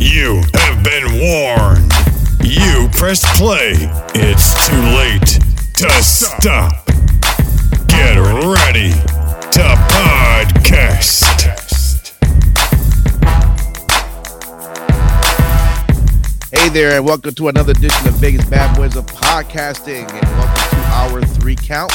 You have been warned. You pressed play. It's too late to stop. Get ready to podcast. Hey there, and welcome to another edition of Vegas Bad Boys of Podcasting, and welcome to our three count.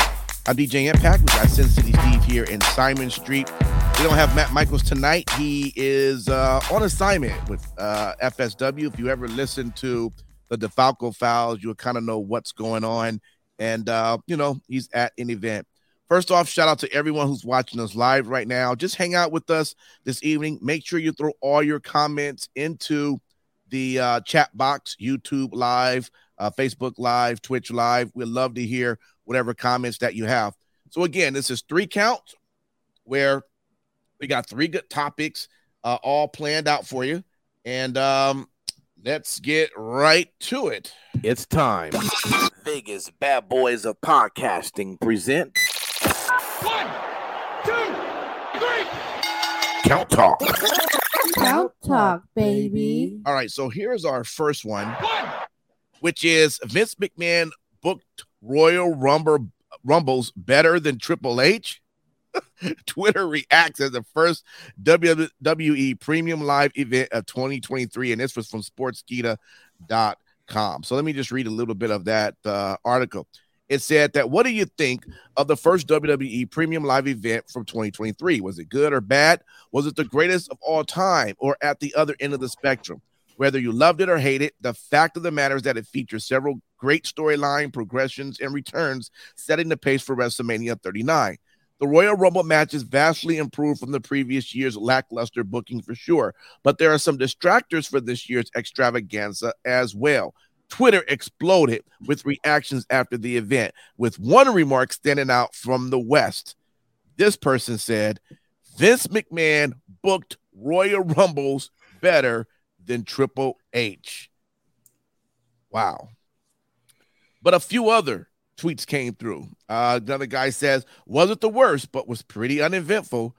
I'm DJ Impact. We got Sin City Steve here in Simon Street. We don't have Matt Michaels tonight. He is uh, on assignment with uh, FSW. If you ever listen to the DeFalco files, you'll kind of know what's going on. And, uh, you know, he's at an event. First off, shout out to everyone who's watching us live right now. Just hang out with us this evening. Make sure you throw all your comments into the uh, chat box, YouTube Live, uh, Facebook Live, Twitch Live. We'd love to hear whatever comments that you have. So, again, this is three counts where we got three good topics uh, all planned out for you. And um, let's get right to it. It's time. Vegas Bad Boys of Podcasting present One, two, three. Count Talk. Count Talk, baby. All right, so here's our first one, One. which is Vince McMahon booked Royal Rumble Rumbles better than Triple H. Twitter reacts as the first WWE Premium Live event of 2023, and this was from Sportskeeda.com. So let me just read a little bit of that uh, article. It said that what do you think of the first WWE Premium Live event from 2023? Was it good or bad? Was it the greatest of all time or at the other end of the spectrum? Whether you loved it or hated, it, the fact of the matter is that it features several great storyline progressions and returns, setting the pace for WrestleMania 39. The Royal Rumble matches vastly improved from the previous year's lackluster booking for sure, but there are some distractors for this year's extravaganza as well. Twitter exploded with reactions after the event, with one remark standing out from the West. This person said, Vince McMahon booked Royal Rumbles better than Triple H. Wow. But a few other tweets came through. Uh, another guy says, wasn't the worst, but was pretty uneventful.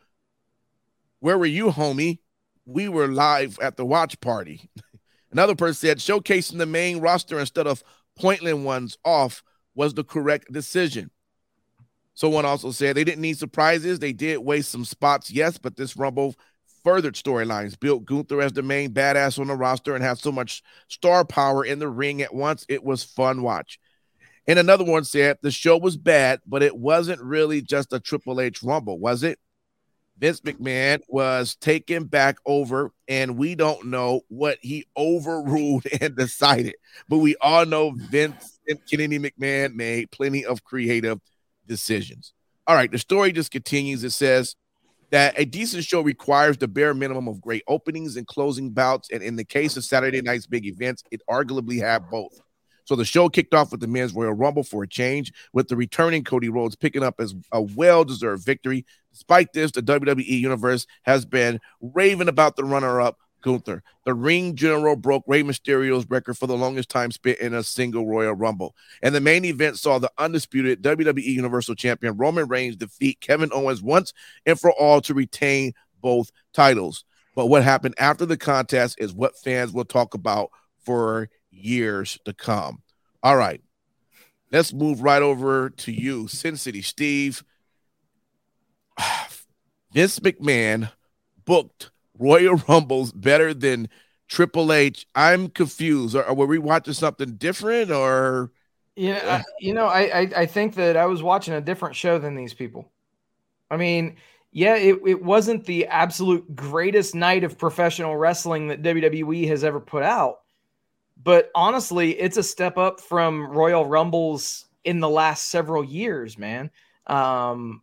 Where were you, homie? We were live at the watch party. Another person said, showcasing the main roster instead of pointless ones off was the correct decision. Someone also said they didn't need surprises. They did waste some spots, yes, but this Rumble furthered storylines, built Gunther as the main badass on the roster, and had so much star power in the ring at once. It was fun watch. And another one said the show was bad, but it wasn't really just a Triple H Rumble, was it? Vince McMahon was taken back over, and we don't know what he overruled and decided. But we all know Vince and Kennedy McMahon made plenty of creative decisions. All right, the story just continues. It says that a decent show requires the bare minimum of great openings and closing bouts. And in the case of Saturday night's big events, it arguably had both. So the show kicked off with the men's Royal Rumble for a change, with the returning Cody Rhodes picking up as a well-deserved victory. Despite this, the WWE universe has been raving about the runner-up Gunther. The ring general broke Rey Mysterio's record for the longest time spent in a single Royal Rumble. And the main event saw the undisputed WWE Universal Champion Roman Reigns defeat Kevin Owens once and for all to retain both titles. But what happened after the contest is what fans will talk about for years to come. All right. Let's move right over to you, Sin City Steve. Vince McMahon booked Royal Rumbles better than Triple H. I'm confused. Or, were we watching something different or Yeah, you know, I, I I think that I was watching a different show than these people. I mean, yeah, it, it wasn't the absolute greatest night of professional wrestling that WWE has ever put out. But honestly, it's a step up from Royal Rumbles in the last several years, man. Um,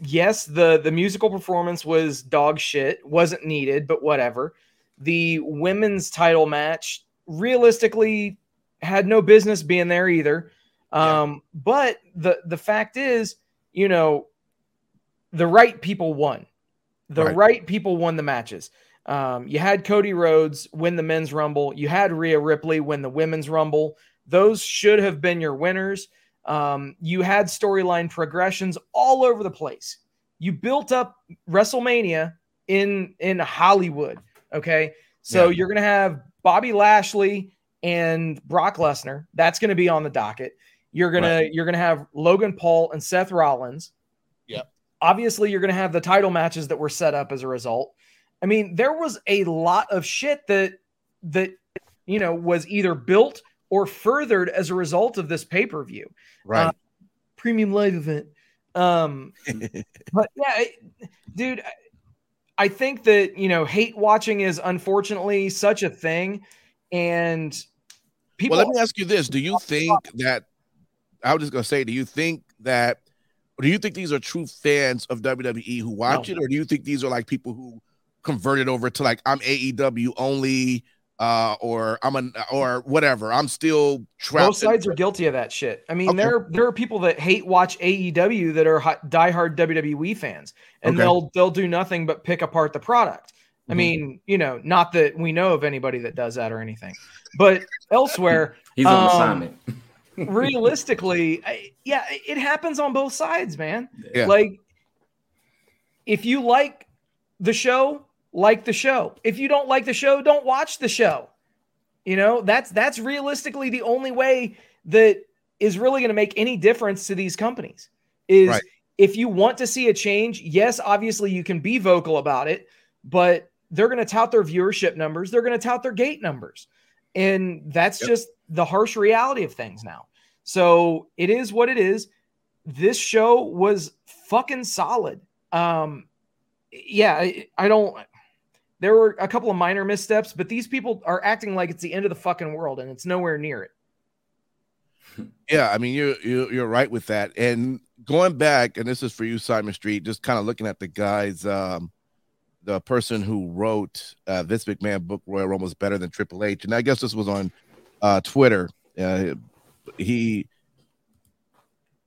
yes, the the musical performance was dog shit, wasn't needed, but whatever. The women's title match realistically had no business being there either. Um, but the the fact is, you know, the right people won. The Right. right, people won the matches. Um, you had Cody Rhodes win the men's rumble. You had Rhea Ripley win the women's rumble. Those should have been your winners. Um, you had storyline progressions all over the place. You built up WrestleMania in in Hollywood. Okay, so Yeah. you're gonna have Bobby Lashley and Brock Lesnar. That's gonna be on the docket. You're gonna you're gonna have Logan Paul and Seth Rollins. Yep. Obviously, you're gonna have the title matches that were set up as a result. I mean, there was a lot of shit that that you know was either built or furthered as a result of this pay per view Right. Uh, premium live event. Um, but yeah, it- dude, I- I think that you know hate watching is unfortunately such a thing, and people. well, let me ask you this: Do you think that? I was just gonna say, do you think that? Do you think these are true fans of WWE who watch No. it, or do you think these are like people who converted over to like I'm AEW only, uh, or I'm an or whatever? I'm still trapped. both sides are guilty of that shit. I mean, Okay. there there are people that hate watch AEW that are hi- diehard WWE fans, and Okay. they'll they'll do nothing but pick apart the product. I Mhm. mean, you know, not that we know of anybody that does that or anything, but elsewhere, He's on Um, assignment. realistically, I, yeah, it happens on both sides, man. Yeah. Like, if you like the show, like the show. If you don't like the show, don't watch the show. You know, that's that's realistically the only way that is really going to make any difference to these companies. Is Right. if you want to see a change, yes, obviously you can be vocal about it, but they're going to tout their viewership numbers, they're going to tout their gate numbers. And that's Yep. just the harsh reality of things now. So it is what it is. This show was fucking solid. Um, yeah, I, I don't. There were a couple of minor missteps, but these people are acting like it's the end of the fucking world, and it's nowhere near it. Yeah, I mean you're you're you're right with that. And going back, and this is for you, Simon Street, just kind of looking at the guys, um, the person who wrote uh, Vince McMahon book Royal Rumble is better than Triple H, and I guess this was on uh, Twitter. Uh, he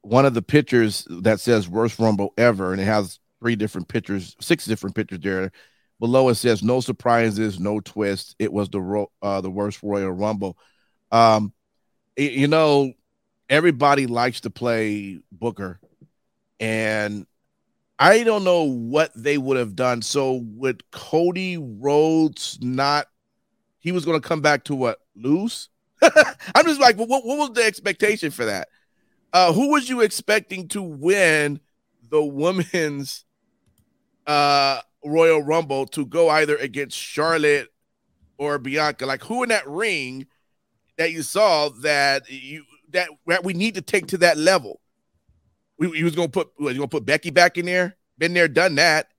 one of the pictures that says worst Rumble ever, and it has three different pictures, six different pictures there. Below it says no surprises, no twists. It was the ro- uh, the worst Royal Rumble. Um, y- you know, everybody likes to play Booker, and I don't know what they would have done. So would Cody Rhodes not? He was going to come back to what lose? I'm just like, what, what was the expectation for that? Uh, who was you expecting to win the women's uh, Royal Rumble to go either against Charlotte or Bianca? Like, who in that ring that you saw that you that, that we need to take to that level? We, he was gonna put was he gonna put Becky back in there? Been there, done that.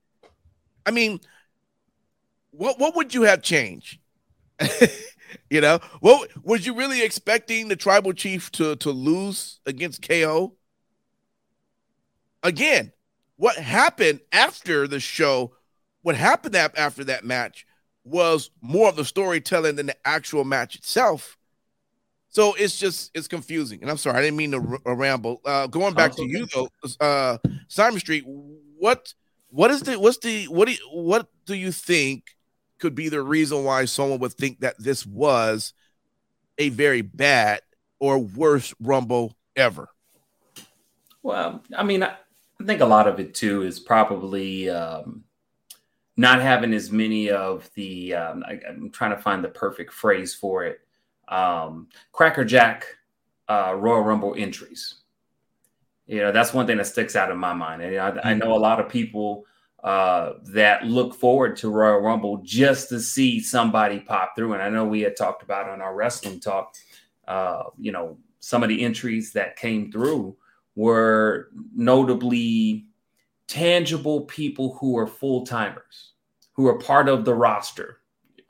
I mean, what what would you have changed? you know, what was you really expecting the tribal chief to to lose against KO? Again, what happened after the show, what happened ap- after that match was more of the storytelling than the actual match itself. So it's just it's confusing, and I'm sorry I didn't mean to r- uh, ramble. Uh, going back to you though, uh, Simon Street, what what is the what's the what do you, what do you think could be the reason why someone would think that this was a very bad or worst Rumble ever? Well, I mean, I, I think a lot of it too is probably um, not having as many of the. Um, I, I'm trying to find the perfect phrase for it. Um, Cracker Jack uh, Royal Rumble entries. You know, that's one thing that sticks out in my mind, and I, I know a lot of people uh, that look forward to Royal Rumble just to see somebody pop through. And I know we had talked about on our wrestling talk, uh, you know, some of the entries that came through were notably tangible people who are full timers, who are part of the roster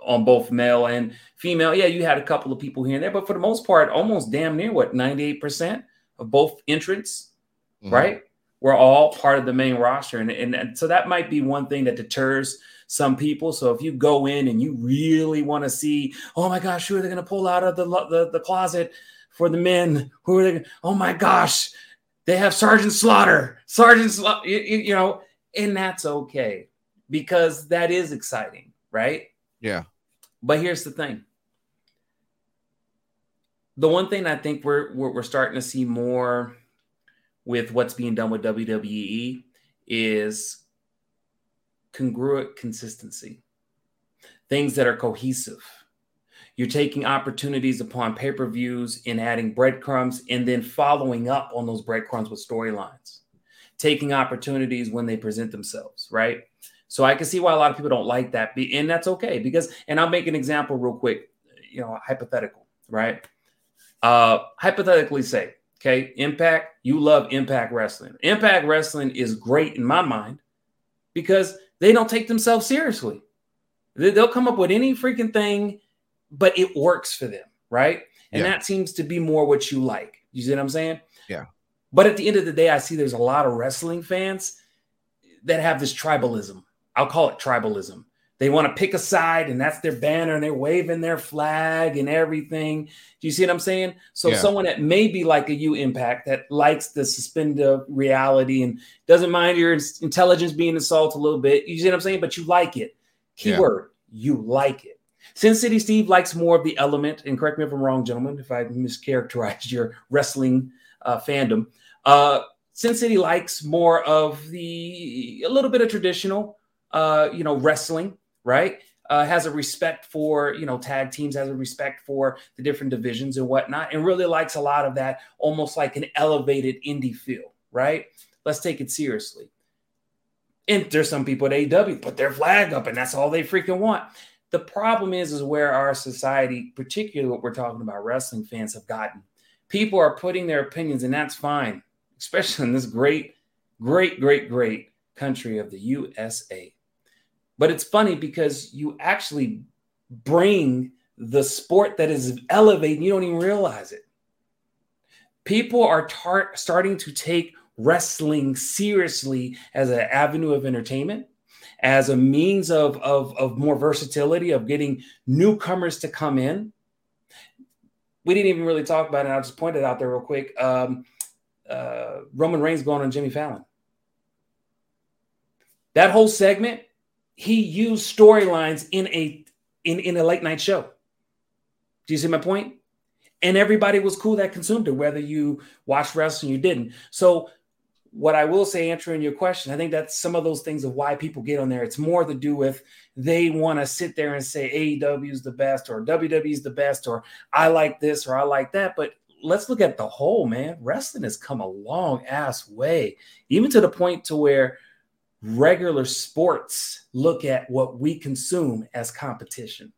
on both male and female. Yeah, you had a couple of people here and there, but for the most part, almost damn near what 98% of both entrants, Mhm. right? We're all part of the main roster. And, and, and so that might be one thing that deters some people. So if you go in and you really want to see, oh my gosh, who are they going to pull out of the, the, the closet for the men? Who are they? Oh my gosh, they have Sergeant Slaughter, Sergeant Slaughter, you, you know, and that's okay because that is exciting, right? Yeah. But here's the thing. The one thing I think we're, we're, we're starting to see more with what's being done with WWE is congruent consistency, things that are cohesive. You're taking opportunities upon pay per views and adding breadcrumbs and then following up on those breadcrumbs with storylines, taking opportunities when they present themselves, right? So I can see why a lot of people don't like that. And that's okay because, and I'll make an example real quick, you know, hypothetical, right? Uh, hypothetically, say, okay, Impact, you love Impact Wrestling. Impact Wrestling is great in my mind because they don't take themselves seriously. They'll come up with any freaking thing, but it works for them, right? And yeah. that seems to be more what you like. You see what I'm saying? Yeah. But at the end of the day, I see there's a lot of wrestling fans that have this tribalism. I'll call it tribalism. They want to pick a side, and that's their banner, and they're waving their flag and everything. Do you see what I'm saying? So, yeah. someone that may be like a U Impact that likes the suspended reality and doesn't mind your intelligence being assaulted a little bit. You see what I'm saying? But you like it. Keyword: yeah. you like it. Sin City Steve likes more of the element, and correct me if I'm wrong, gentlemen, if I mischaracterized your wrestling uh, fandom. Uh, Sin City likes more of the a little bit of traditional, uh, you know, wrestling right? Uh, has a respect for you know tag teams, has a respect for the different divisions and whatnot, and really likes a lot of that, almost like an elevated indie feel, right? Let's take it seriously. And there's some people at AW put their flag up, and that's all they freaking want. The problem is, is where our society, particularly what we're talking about, wrestling fans have gotten. People are putting their opinions, and that's fine, especially in this great, great, great, great country of the USA. But it's funny because you actually bring the sport that is elevating, you don't even realize it. People are tar- starting to take wrestling seriously as an avenue of entertainment, as a means of, of, of more versatility, of getting newcomers to come in. We didn't even really talk about it. I'll just point it out there real quick. Um, uh, Roman Reigns going on Jimmy Fallon. That whole segment he used storylines in a in, in a late night show. Do you see my point? And everybody was cool that consumed it, whether you watched wrestling or you didn't. So what I will say, answering your question, I think that's some of those things of why people get on there. It's more to do with they want to sit there and say AEW is the best or WWE is the best or I like this or I like that. But let's look at the whole, man. Wrestling has come a long ass way, even to the point to where regular sports look at what we consume as competition.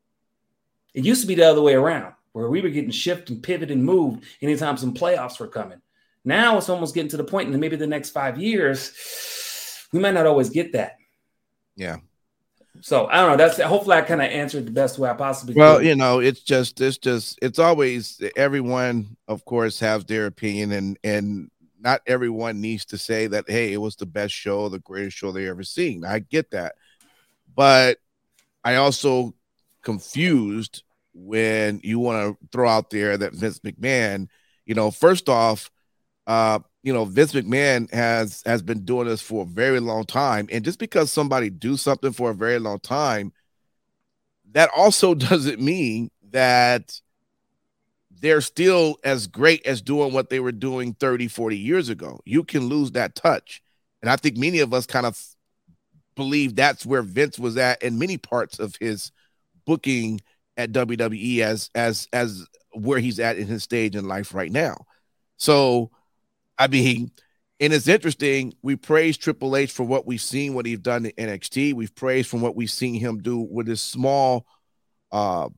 It used to be the other way around, where we were getting shift and pivoted and moved anytime some playoffs were coming. Now it's almost getting to the point in maybe the next five years, we might not always get that. Yeah. So I don't know. That's hopefully I kind of answered the best way I possibly well, could. you know, it's just it's just it's always everyone, of course, has their opinion and and not everyone needs to say that, hey, it was the best show, the greatest show they ever seen. I get that. But I also confused when you want to throw out there that Vince McMahon, you know, first off, uh, you know, Vince McMahon has has been doing this for a very long time. And just because somebody do something for a very long time, that also doesn't mean that they're still as great as doing what they were doing 30, 40 years ago. You can lose that touch. And I think many of us kind of believe that's where Vince was at in many parts of his booking at WWE as as as where he's at in his stage in life right now. So I mean, and it's interesting. We praise Triple H for what we've seen, what he's done in NXT. We've praised from what we've seen him do with his small, uh,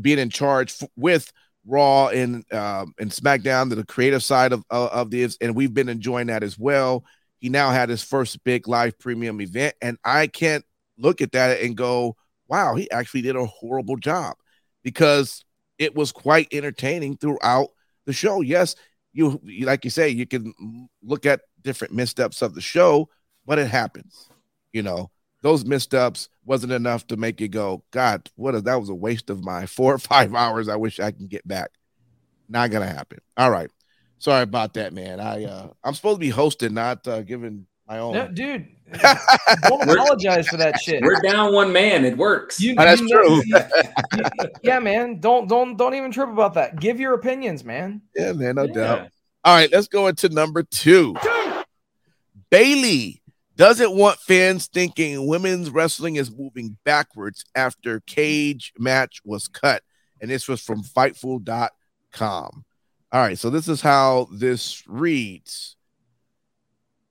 being in charge f- with Raw and um, and SmackDown, to the creative side of of this, and we've been enjoying that as well. He now had his first big live premium event, and I can't look at that and go, "Wow, he actually did a horrible job," because it was quite entertaining throughout the show. Yes, you like you say, you can look at different missteps of the show, but it happens, you know. Those missteps wasn't enough to make you go, God, what is that was a waste of my four or five hours. I wish I can get back. Not gonna happen. All right. Sorry about that, man. I uh I'm supposed to be hosting, not uh giving my own. No, dude, don't apologize for that shit. We're down one man. It works. You- Oh, that's you true. you- you- yeah, man. Don't don't don't even trip about that. Give your opinions, man. yeah, man, no Yeah. doubt. All right, let's go into number two. Two. Bayley doesn't want fans thinking women's wrestling is moving backwards after cage match was cut. And this was from Fightful.com. All right, so this is how this reads.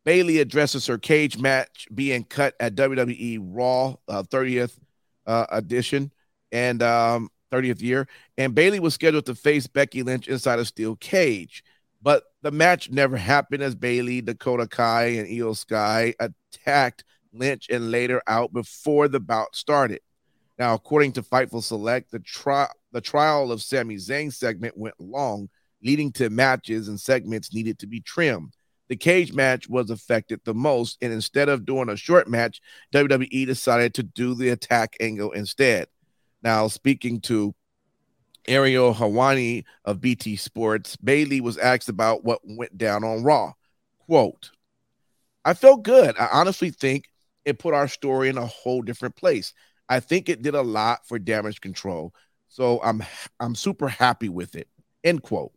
Bayley addresses her cage match being cut at WWE Raw uh, 30th uh, edition and um, 30th year. And Bayley was scheduled to face Becky Lynch inside a steel cage. But the match never happened as Bayley, Dakota Kai, and Iyo Sky attacked Lynch and laid her out before the bout started. Now, according to Fightful Select, the trial the trial of Sami Zayn segment went long, leading to matches and segments needed to be trimmed. The cage match was affected the most, and instead of doing a short match, WWE decided to do the attack angle instead. Now, speaking to Ariel Helwani of BT Sports, Bayley was asked about what went down on Raw. Quote, I felt good. I honestly think it put our story in a whole different place. I think it did a lot for damage control. So I'm I'm super happy with it. End quote.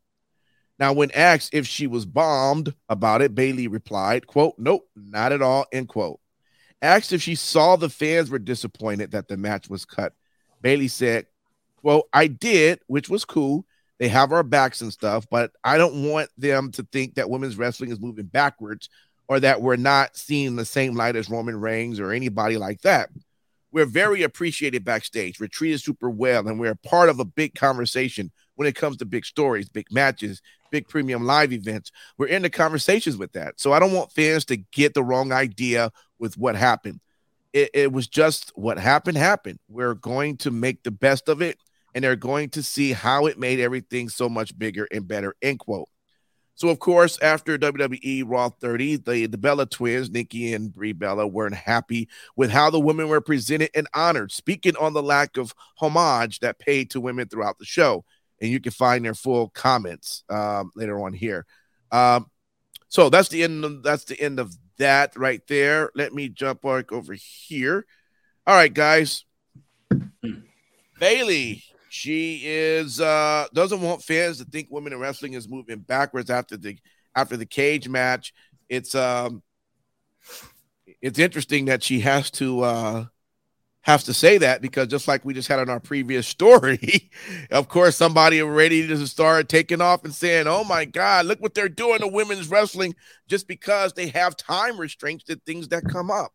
Now, when asked if she was bombed about it, Bayley replied, quote, nope, not at all, end quote. Asked if she saw the fans were disappointed that the match was cut, Bayley said, well, I did, which was cool. They have our backs and stuff, but I don't want them to think that women's wrestling is moving backwards or that we're not seeing the same light as Roman Reigns or anybody like that. We're very appreciated backstage. We're treated super well, and we're part of a big conversation when it comes to big stories, big matches, big premium live events. We're in the conversations with that. So I don't want fans to get the wrong idea with what happened. It, it was just what happened, happened. We're going to make the best of it and they're going to see how it made everything so much bigger and better. End quote. So, of course, after WWE Raw 30, the, the Bella twins, Nikki and Brie Bella, weren't happy with how the women were presented and honored, speaking on the lack of homage that paid to women throughout the show. And you can find their full comments um, later on here. Um, so that's the end. Of, that's the end of that right there. Let me jump back over here. All right, guys. Bayley, she is uh doesn't want fans to think women in wrestling is moving backwards after the after the cage match. It's um it's interesting that she has to uh have to say that because just like we just had on our previous story, of course, somebody already to start taking off and saying, Oh my god, look what they're doing to women's wrestling just because they have time restraints to things that come up.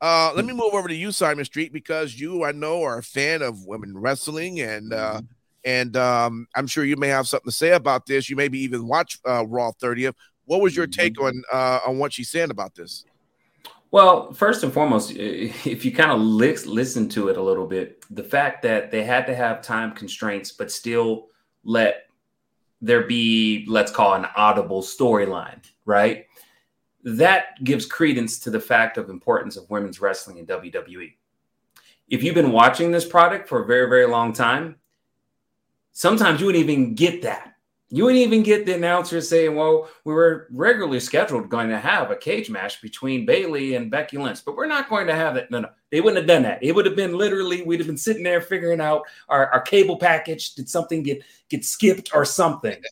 Uh, let me move over to you, Simon Street, because you, I know, are a fan of women wrestling, and uh, and um, I'm sure you may have something to say about this. You maybe even watch uh, Raw 30th. What was your take on uh, on what she's saying about this? Well, first and foremost, if you kind of li- listen to it a little bit, the fact that they had to have time constraints, but still let there be, let's call it an audible storyline, right? That gives credence to the fact of importance of women's wrestling in WWE. If you've been watching this product for a very, very long time, sometimes you wouldn't even get that. You wouldn't even get the announcer saying, well, we were regularly scheduled going to have a cage match between Bayley and Becky Lynch, but we're not going to have it. No, no, they wouldn't have done that. It would have been literally, we'd have been sitting there figuring out our, our cable package. Did something get get skipped or something?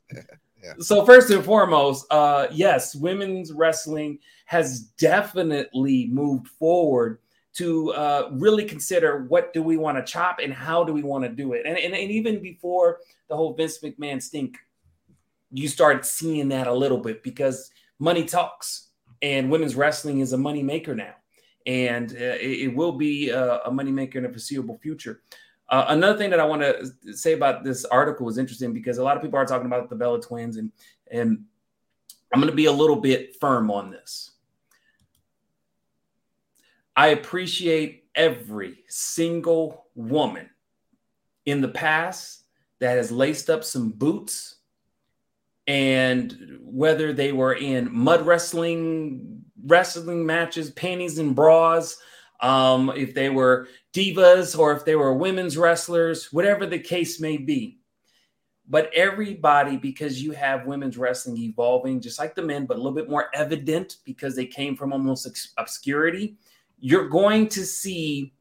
So first and foremost, uh, yes, women's wrestling has definitely moved forward to uh, really consider what do we want to chop and how do we want to do it. And, and, and even before the whole Vince McMahon stink, you started seeing that a little bit because money talks and women's wrestling is a money maker now. And uh, it, it will be a, a money maker in the foreseeable future. Uh, another thing that I want to say about this article was interesting because a lot of people are talking about the Bella twins, and and I'm going to be a little bit firm on this. I appreciate every single woman in the past that has laced up some boots, and whether they were in mud wrestling, wrestling matches, panties and bras, um, if they were divas or if they were women's wrestlers, whatever the case may be. But everybody, because you have women's wrestling evolving just like the men, but a little bit more evident because they came from almost obscurity, you're going to see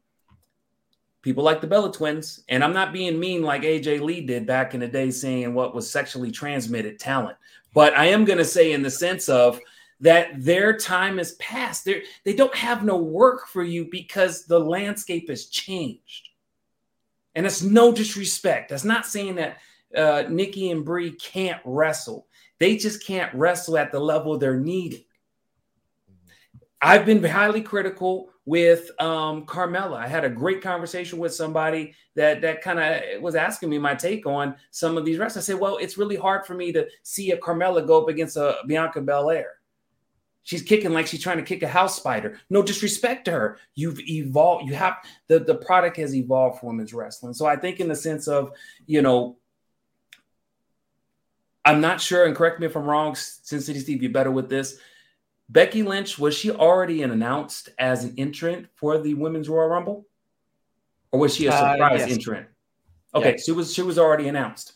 people like the Bella twins. And I'm not being mean like AJ Lee did back in the day, saying what was sexually transmitted talent. But I am going to say, in the sense of that their time is past. They're, they don't have no work for you because the landscape has changed. And it's no disrespect. That's not saying that uh, Nikki and Brie can't wrestle. They just can't wrestle at the level they're needed. I've been highly critical with um, Carmella. I had a great conversation with somebody that that kind of was asking me my take on some of these wrestlers. I said, "Well, it's really hard for me to see a Carmella go up against a Bianca Belair. She's kicking like she's trying to kick a house spider. No disrespect to her. You've evolved. You have the the product has evolved for women's wrestling. So I think in the sense of you know I'm not sure, and correct me if I'm wrong, Sin City Steve, you're better with this. Becky Lynch, was she already announced as an entrant for the Women's Royal Rumble? Or was she a uh, surprise uh, yes. entrant? Okay, yes. she was she was already announced.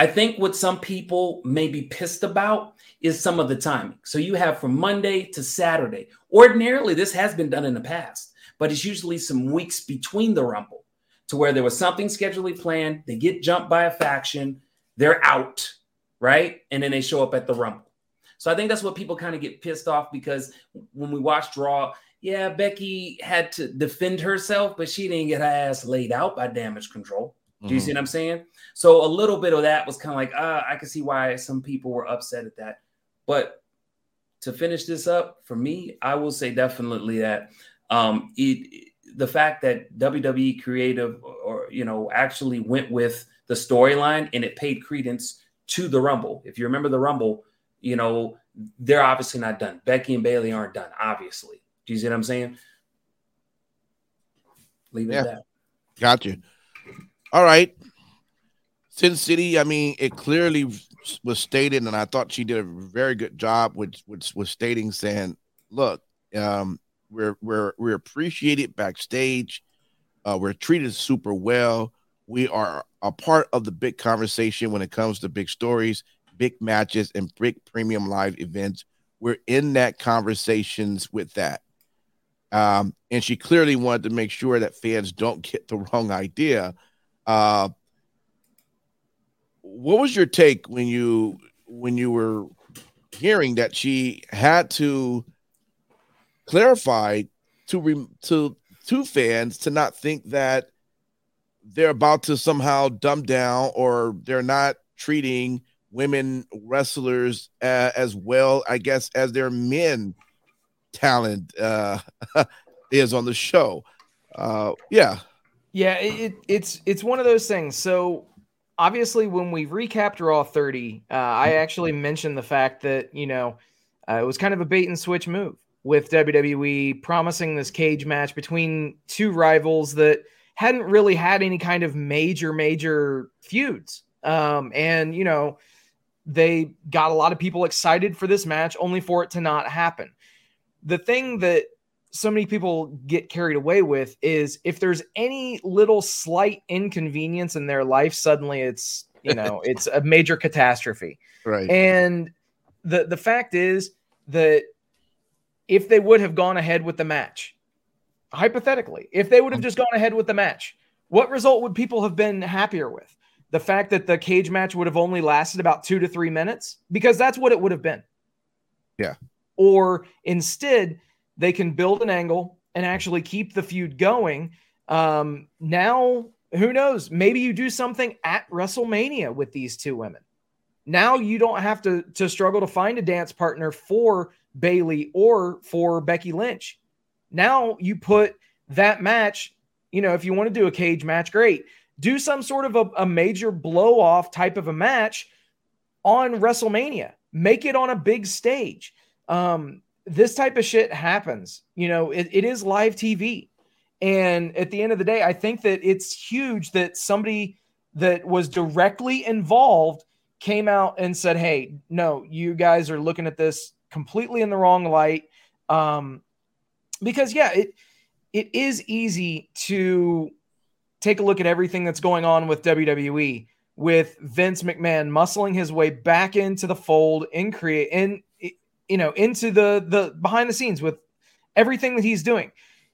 I think what some people may be pissed about is some of the timing. So you have from Monday to Saturday. Ordinarily, this has been done in the past, but it's usually some weeks between the Rumble to where there was something scheduled planned. They get jumped by a faction, they're out right? And then they show up at the Rumble. So I think that's what people kind of get pissed off because when we watch Raw, yeah, Becky had to defend herself, but she didn't get her ass laid out by damage control. Do you mm-hmm. see what I'm saying? So a little bit of that was kind of like, uh, I can see why some people were upset at that. But to finish this up, for me, I will say definitely that um, it, the fact that WWE creative or you know actually went with the storyline and it paid credence to the Rumble. If you remember the Rumble, you know, they're obviously not done. Becky and Bayley aren't done, obviously. Do you see what I'm saying? Leave it yeah. at that. Got you. All right. Sin City, I mean, it clearly was stated, and I thought she did a very good job with, with, with stating, saying, look, um, we're we're we're appreciated backstage. Uh, we're treated super well. We are a part of the big conversation when it comes to big stories, big matches, and big premium live events. We're in that conversations with that. Um, and she clearly wanted to make sure that fans don't get the wrong idea. Uh, what was your take when you when you were hearing that she had to clarify to to to fans to not think that they're about to somehow dumb down or they're not treating women wrestlers uh, as well, I guess, as their men talent uh, is on the show. Uh, yeah, yeah, it, it's it's one of those things. So obviously, when we recapped Raw 30, uh, I mm-hmm. actually mentioned the fact that you know uh, it was kind of a bait and switch move with WWE promising this cage match between two rivals that hadn't really had any kind of major, major feuds. Um, and, you know, they got a lot of people excited for this match only for it to not happen. The thing that so many people get carried away with is if there's any little slight inconvenience in their life, suddenly it's, you know, it's a major catastrophe. Right. And the the fact is that if they would have gone ahead with the match, hypothetically, if they would have mm. just gone ahead with the match, what result would people have been happier with? The fact that the cage match would have only lasted about two to three minutes, because that's what it would have been. Yeah. Or instead, they can build an angle and actually keep the feud going. Um, now, who knows? Maybe you do something at WrestleMania with these two women. Now you don't have to to struggle to find a dance partner for Bayley or for Becky Lynch. Now you put that match, you know, if you want to do a cage match, great. Do some sort of a, a major blow off type of a match on WrestleMania. Make it on a big stage. Um, this type of shit happens. You know, it, it is live TV. And at the end of the day, I think that it's huge that somebody that was directly involved came out and said, Hey, no, you guys are looking at this completely in the wrong light. Um, because yeah, it it is easy to take a look at everything that's going on with WWE with Vince McMahon muscling his way back into the fold in create in you know into the the behind the scenes with everything that he's doing.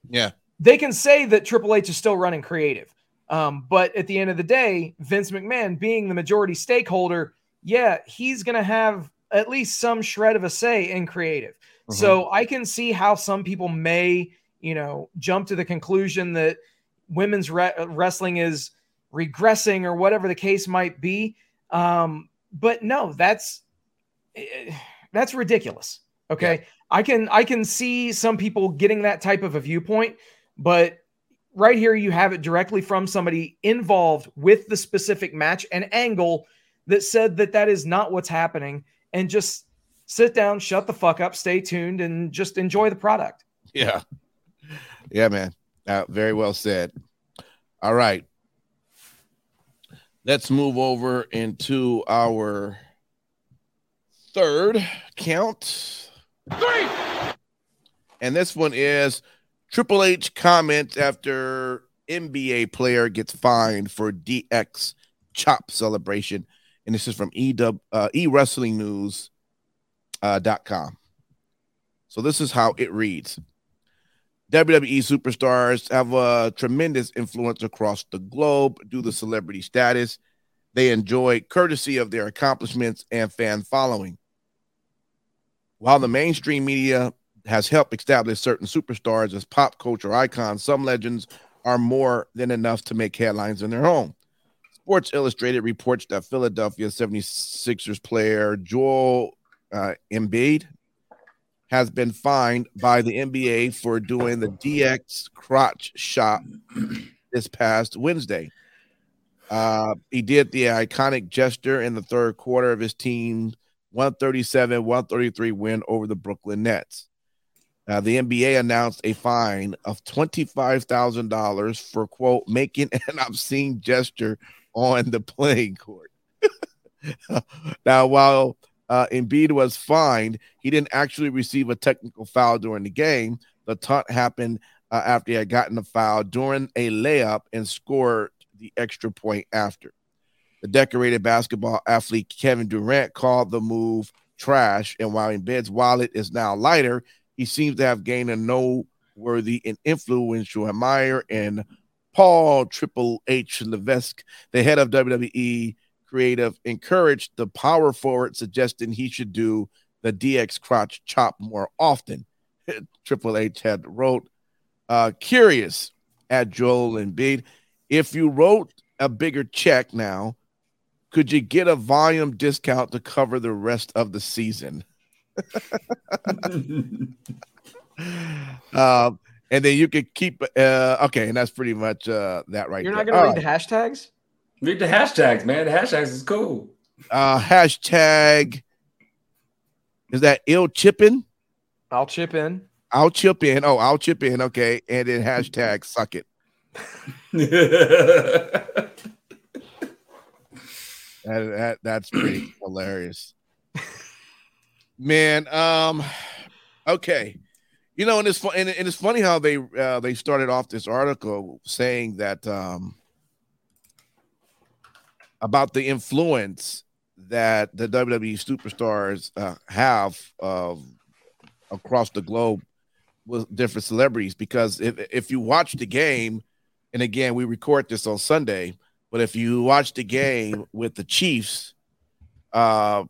Yeah. They can say that Triple H is still running creative. Um, but at the end of the day, Vince McMahon being the majority stakeholder, yeah, he's going to have at least some shred of a say in creative. Mm-hmm. So I can see how some people may, you know, jump to the conclusion that women's re- wrestling is regressing or whatever the case might be. Um, but no, that's eh, that's ridiculous. Okay. Yeah. I can I can see some people getting that type of a viewpoint, but right here you have it directly from somebody involved with the specific match and angle that said that that is not what's happening and just sit down, shut the fuck up, stay tuned and just enjoy the product. Yeah. Yeah, man. Uh, very well said. All right. Let's move over into our third count. Three. And this one is Triple H comments after NBA player gets fined for DX chop celebration. And this is from EW, uh, e uh, dot com. So this is how it reads. WWE superstars have a tremendous influence across the globe due to celebrity status. They enjoy courtesy of their accomplishments and fan following. While the mainstream media has helped establish certain superstars as pop culture icons, some legends are more than enough to make headlines in their own. Sports Illustrated reports that Philadelphia 76ers player Joel uh, Embiid has been fined by the NBA for doing the DX crotch chop this past Wednesday. Uh, he did the iconic gesture in the third quarter of his team 137 133 win over the Brooklyn Nets. Uh, the NBA announced a fine of $25,000 for, quote, making an obscene gesture on the playing court. now, while uh, Embiid was fined. He didn't actually receive a technical foul during the game. The taunt happened uh, after he had gotten a foul during a layup and scored the extra point after. The decorated basketball athlete Kevin Durant called the move trash, and while Embiid's wallet is now lighter, he seems to have gained a noteworthy and influential admirer in Paul Triple H Levesque, the head of WWE creative encouraged the power forward, suggesting he should do the DX crotch chop more often. Triple H had wrote, uh, curious at Joel Embiid. If you wrote a bigger check now, could you get a volume discount to cover the rest of the season? um, and then you could keep uh, okay, and that's pretty much uh, that right. You're not gonna read the hashtags? Read the hashtags, man. The hashtags is cool. Uh hashtag is that ill chipping? I'll chip in. I'll chip in. Oh, I'll chip in. Okay. And then hashtag suck it. that, that that's pretty hilarious. Man, um okay. You know, and it's and, and it's funny how they uh, they started off this article saying that um about the influence that the WWE superstars uh, have uh, across the globe with different celebrities. Because if if you watch the game, and again we record this on Sunday, but if you watch the game with the Chiefs, uh,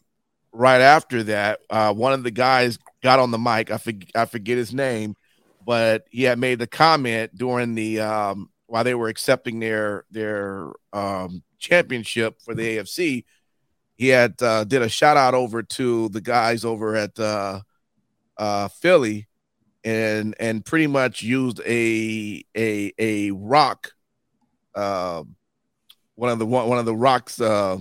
right after that, uh, one of the guys got on the mic. I forget I forget his name, but he had made the comment during the um, while they were accepting their their um, championship for the AFC, he had uh, did a shout out over to the guys over at uh, uh, Philly, and and pretty much used a a a rock, uh, one of the one of the rocks uh,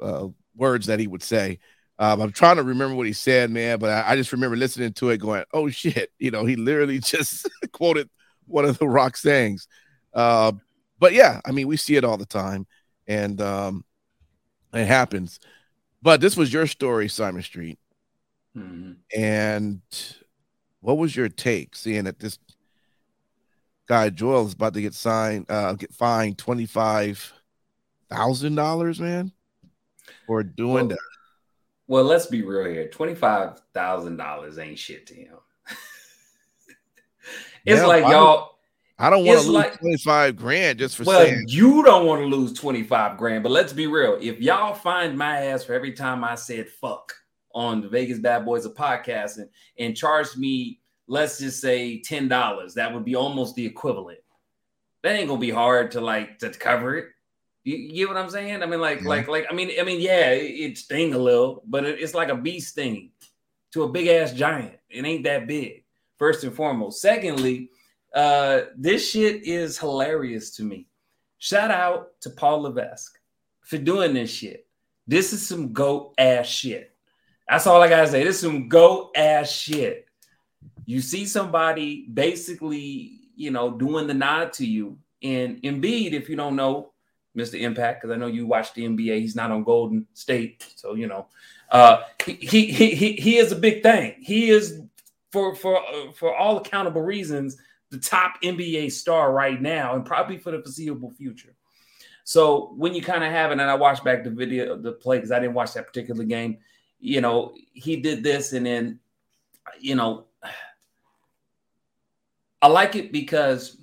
uh, words that he would say. Um, I'm trying to remember what he said, man, but I, I, just remember listening to it, going, "Oh shit!" You know, he literally just quoted one of the rock sayings. Uh, but yeah, I mean, we see it all the time and um, it happens. But this was your story, Simon Street, mm-hmm. and what was your take seeing that this guy Joel is about to get signed, uh, get fined twenty five thousand dollars, man, for doing Well, that. Well, let's be real here. Twenty-five thousand dollars ain't shit to him. it's Yeah, like I y'all. I don't want to lose like- twenty five grand just for Well, saying. you don't want to lose 25 grand, but let's be real. If y'all find my ass for every time I said fuck on the Vegas Bad Boys of podcasting and charged me, let's just say $10, that would be almost the equivalent. That ain't gonna be hard to like to cover it. You, you get what I'm saying? I mean, like, Yeah. like, like, I mean, I mean, yeah, it, it sting a little, but it, it's like a bee sting to a big ass giant. It ain't that big, first and foremost. Secondly, uh, this shit is hilarious to me. Shout out to Paul Levesque for doing this shit. This is some goat ass shit. That's all I gotta say. This is some goat ass shit. You see somebody basically, you know, doing the nod to you. And Embiid, if you don't know, Mr. Impact, because I know you watch the NBA, he's not on Golden State, so you know, uh, he, he he he is a big thing. He is for for uh, for all accountable reasons the top NBA star right now, and probably for the foreseeable future. So when you kind of have it, and I watched back the video, of the play because I didn't watch that particular game. You know, he did this, and then, you know, I like it because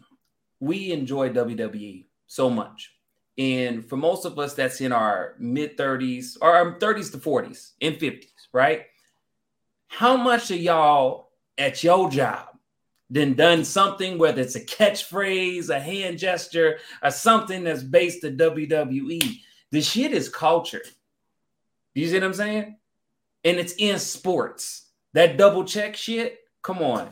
we enjoy WWE so much. And for most of us, that's in our mid 30s or um, our 30s to 40s and 50s, right? How much of y'all at your job then done something, whether it's a catchphrase, a hand gesture, or something that's based to WWE? The shit is culture. You see what I'm saying? And it's in sports. That double check shit, come on.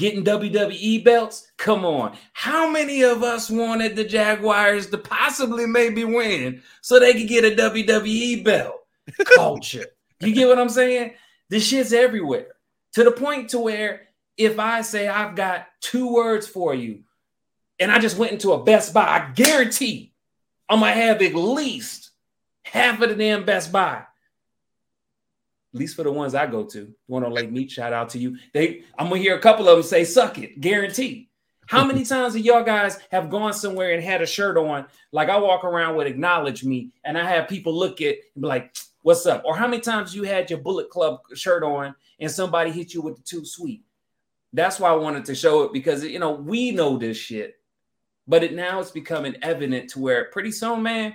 Getting WWE belts, come on. How many of us wanted the Jaguars to possibly maybe win so they could get a WWE belt? Culture. you get what I'm saying? This shit's everywhere to the point to where if I say I've got two words for you and I just went into a Best Buy, I guarantee I'm gonna have at least half of the damn Best Buy. At least for the ones I go to. One on Lake Mead, shout out to you. They I'm gonna hear a couple of them say suck it, guarantee. How many times have y'all guys have gone somewhere and had a shirt on? Like I walk around with acknowledge me, and I have people look at and be like, what's up? Or how many times you had your Bullet Club shirt on and somebody hit you with the too sweet? That's why I wanted to show it because you know we know this shit, but it now it's becoming evident to where pretty soon, man,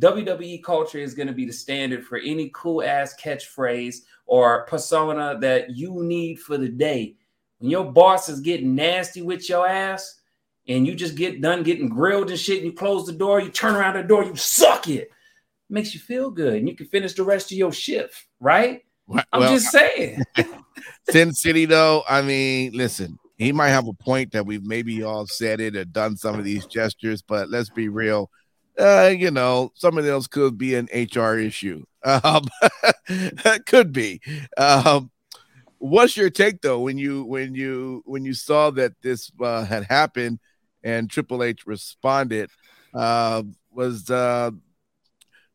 WWE culture is going to be the standard for any cool ass catchphrase or persona that you need for the day. When your boss is getting nasty with your ass and you just get done getting grilled and shit, and you close the door, you turn around the door, you suck it. Makes you feel good, and you can finish the rest of your shift, right? I'm just saying. Sin City, though, I mean, listen, he might have a point that we've maybe all said it or done some of these gestures, but let's be real. Uh, you know, some else could be an HR issue. Um, could be. Um, what's your take though when you when you when you saw that this uh, had happened and Triple H responded? Uh, was uh,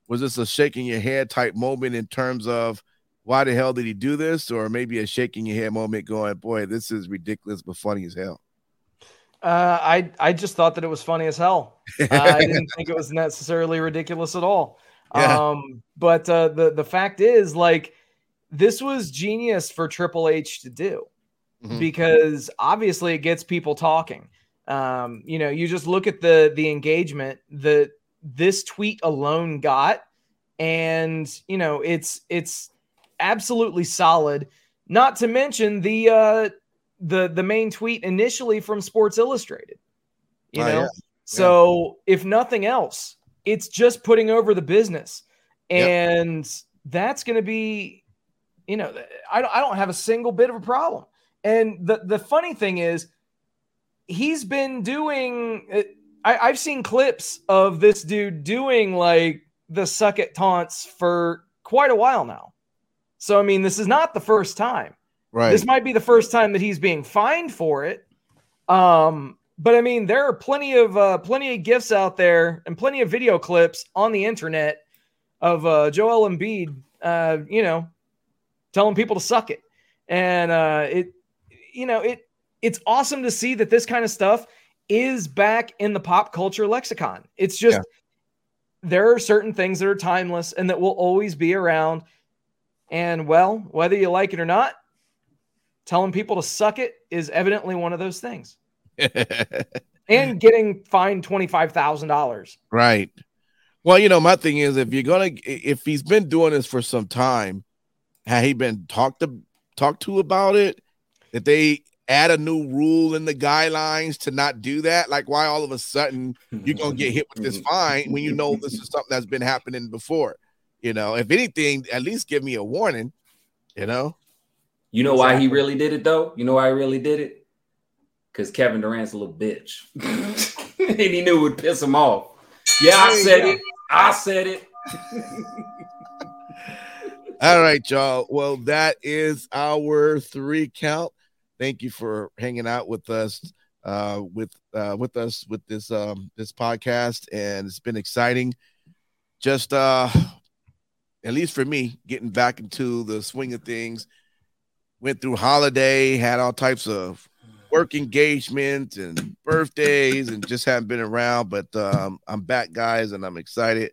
was this a shaking your head type moment in terms of why the hell did he do this, or maybe a shaking your head moment, going, "Boy, this is ridiculous but funny as hell." Uh, I I just thought that it was funny as hell. I didn't think it was necessarily ridiculous at all. Yeah. Um, but uh, the the fact is, like, this was genius for Triple H to do Mhm. because obviously it gets people talking. Um, you know, you just look at the the engagement that this tweet alone got, and you know, it's it's absolutely solid. Not to mention the uh, the the main tweet initially from Sports Illustrated. You Oh, know, yeah. so if nothing else, it's just putting over the business, Yep. and that's going to be, you know, I don't I don't have a single bit of a problem. And the the funny thing is, he's been doing. uh, I, I've seen clips of this dude doing like the suck it taunts for quite a while now. So I mean, this is not the first time. Right. This might be the first time that he's being fined for it. Um, but I mean, there are plenty of uh, plenty of gifts out there and plenty of video clips on the internet of uh, Joel Embiid, uh, you know, telling people to suck it, and uh, it, you know, it it's awesome to see that this kind of stuff is back in the pop culture lexicon. It's just yeah. there are certain things that are timeless and that will always be around. And well, whether you like it or not, telling people to suck it is evidently one of those things. and getting fined $25,000. Right. Well, you know, my thing is if you're going to if he's been doing this for some time, had he been talked to talked to about it? That they add a new rule in the guidelines to not do that? Like, why all of a sudden you're gonna get hit with this fine when you know this is something that's been happening before? You know, if anything, at least give me a warning. You know. You know why he really did it though? You know why he really did it? Because Kevin Durant's a little bitch, and he knew it would piss him off. Yeah, I said it. I said it. All right, y'all. Well, that is our three count thank you for hanging out with us uh, with uh, with us with this um, this podcast, and it's been exciting. Just uh, at least for me, getting back into the swing of things. Went through holiday, had all types of work engagements and birthdays, and just haven't been around. But um, I'm back, guys, and I'm excited.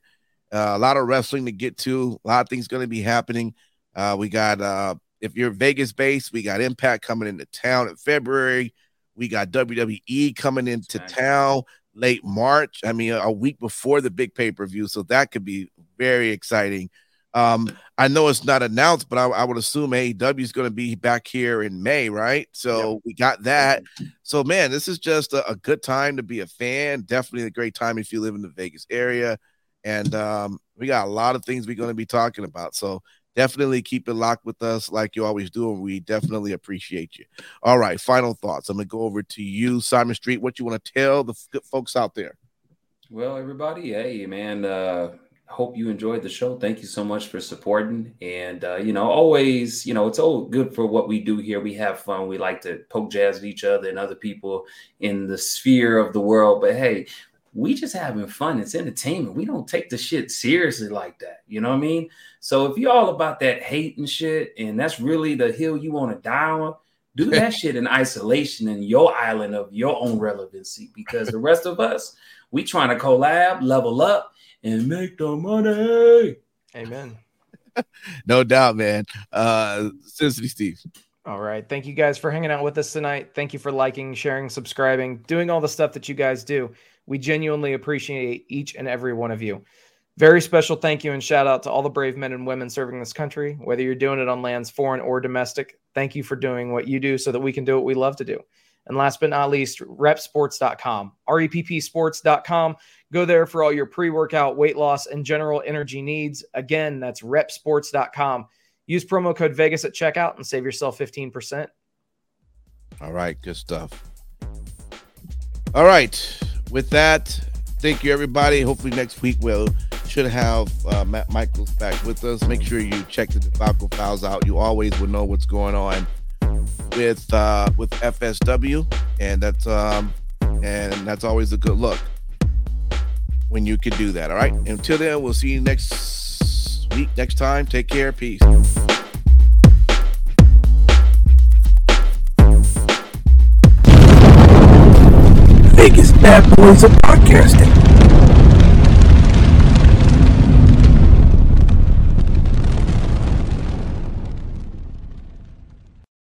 Uh, a lot of wrestling to get to. A lot of things going to be happening. Uh, we got uh, if you're Vegas based, we got Impact coming into town in February. We got WWE coming into town late March. I mean, a week before the big pay per view. So that could be very exciting. Um, I know it's not announced, but I, I would assume AEW is going to be back here in May, right? So yep. we got that. So, man, this is just a, a, good time to be a fan. Definitely a great time if you live in the Vegas area. And um, we got a lot of things we're going to be talking about. So definitely keep it locked with us like you always do. And we definitely appreciate you. All right. Final thoughts. I'm going to go over to you, Simon Street. What you want to tell the folks out there? Well, everybody, hey, man, uh, hope you enjoyed the show. Thank you so much for supporting. And, uh, you know, always, you know, it's all good for what we do here. We have fun. We like to poke jazz at each other and other people in the sphere of the world. But hey, we just having fun. It's entertainment. We don't take the shit seriously like that. You know what I mean? So if you're all about that hate and shit, and that's really the hill you want to die on, do that shit in isolation in your island of your own relevancy. Because the rest of us, we trying to collab, level up, and make the money. Amen. no doubt, man. Uh Sensitive Steve. All right. Thank you guys for hanging out with us tonight. Thank you for liking, sharing, subscribing, doing all the stuff that you guys do. We genuinely appreciate each and every one of you. Very special thank you and shout out to all the brave men and women serving this country, whether you're doing it on lands foreign or domestic. Thank you for doing what you do so that we can do what we love to do. And last but not least, repsports.com, reppsports.com. Go there for all your pre workout, weight loss, and general energy needs. Again, that's repsports.com. Use promo code Vegas at checkout and save yourself 15%. All right, good stuff. All right with that, thank you everybody. Hopefully next week we'll should have uh, Matt Michaels back with us. Make sure you check the debacle files out. You always will know what's going on with uh, with FSW, and that's um, and that's always a good look when you can do that. All right. Until then, we'll see you next week, next time. Take care. Peace. Vegas bad boys of podcasting.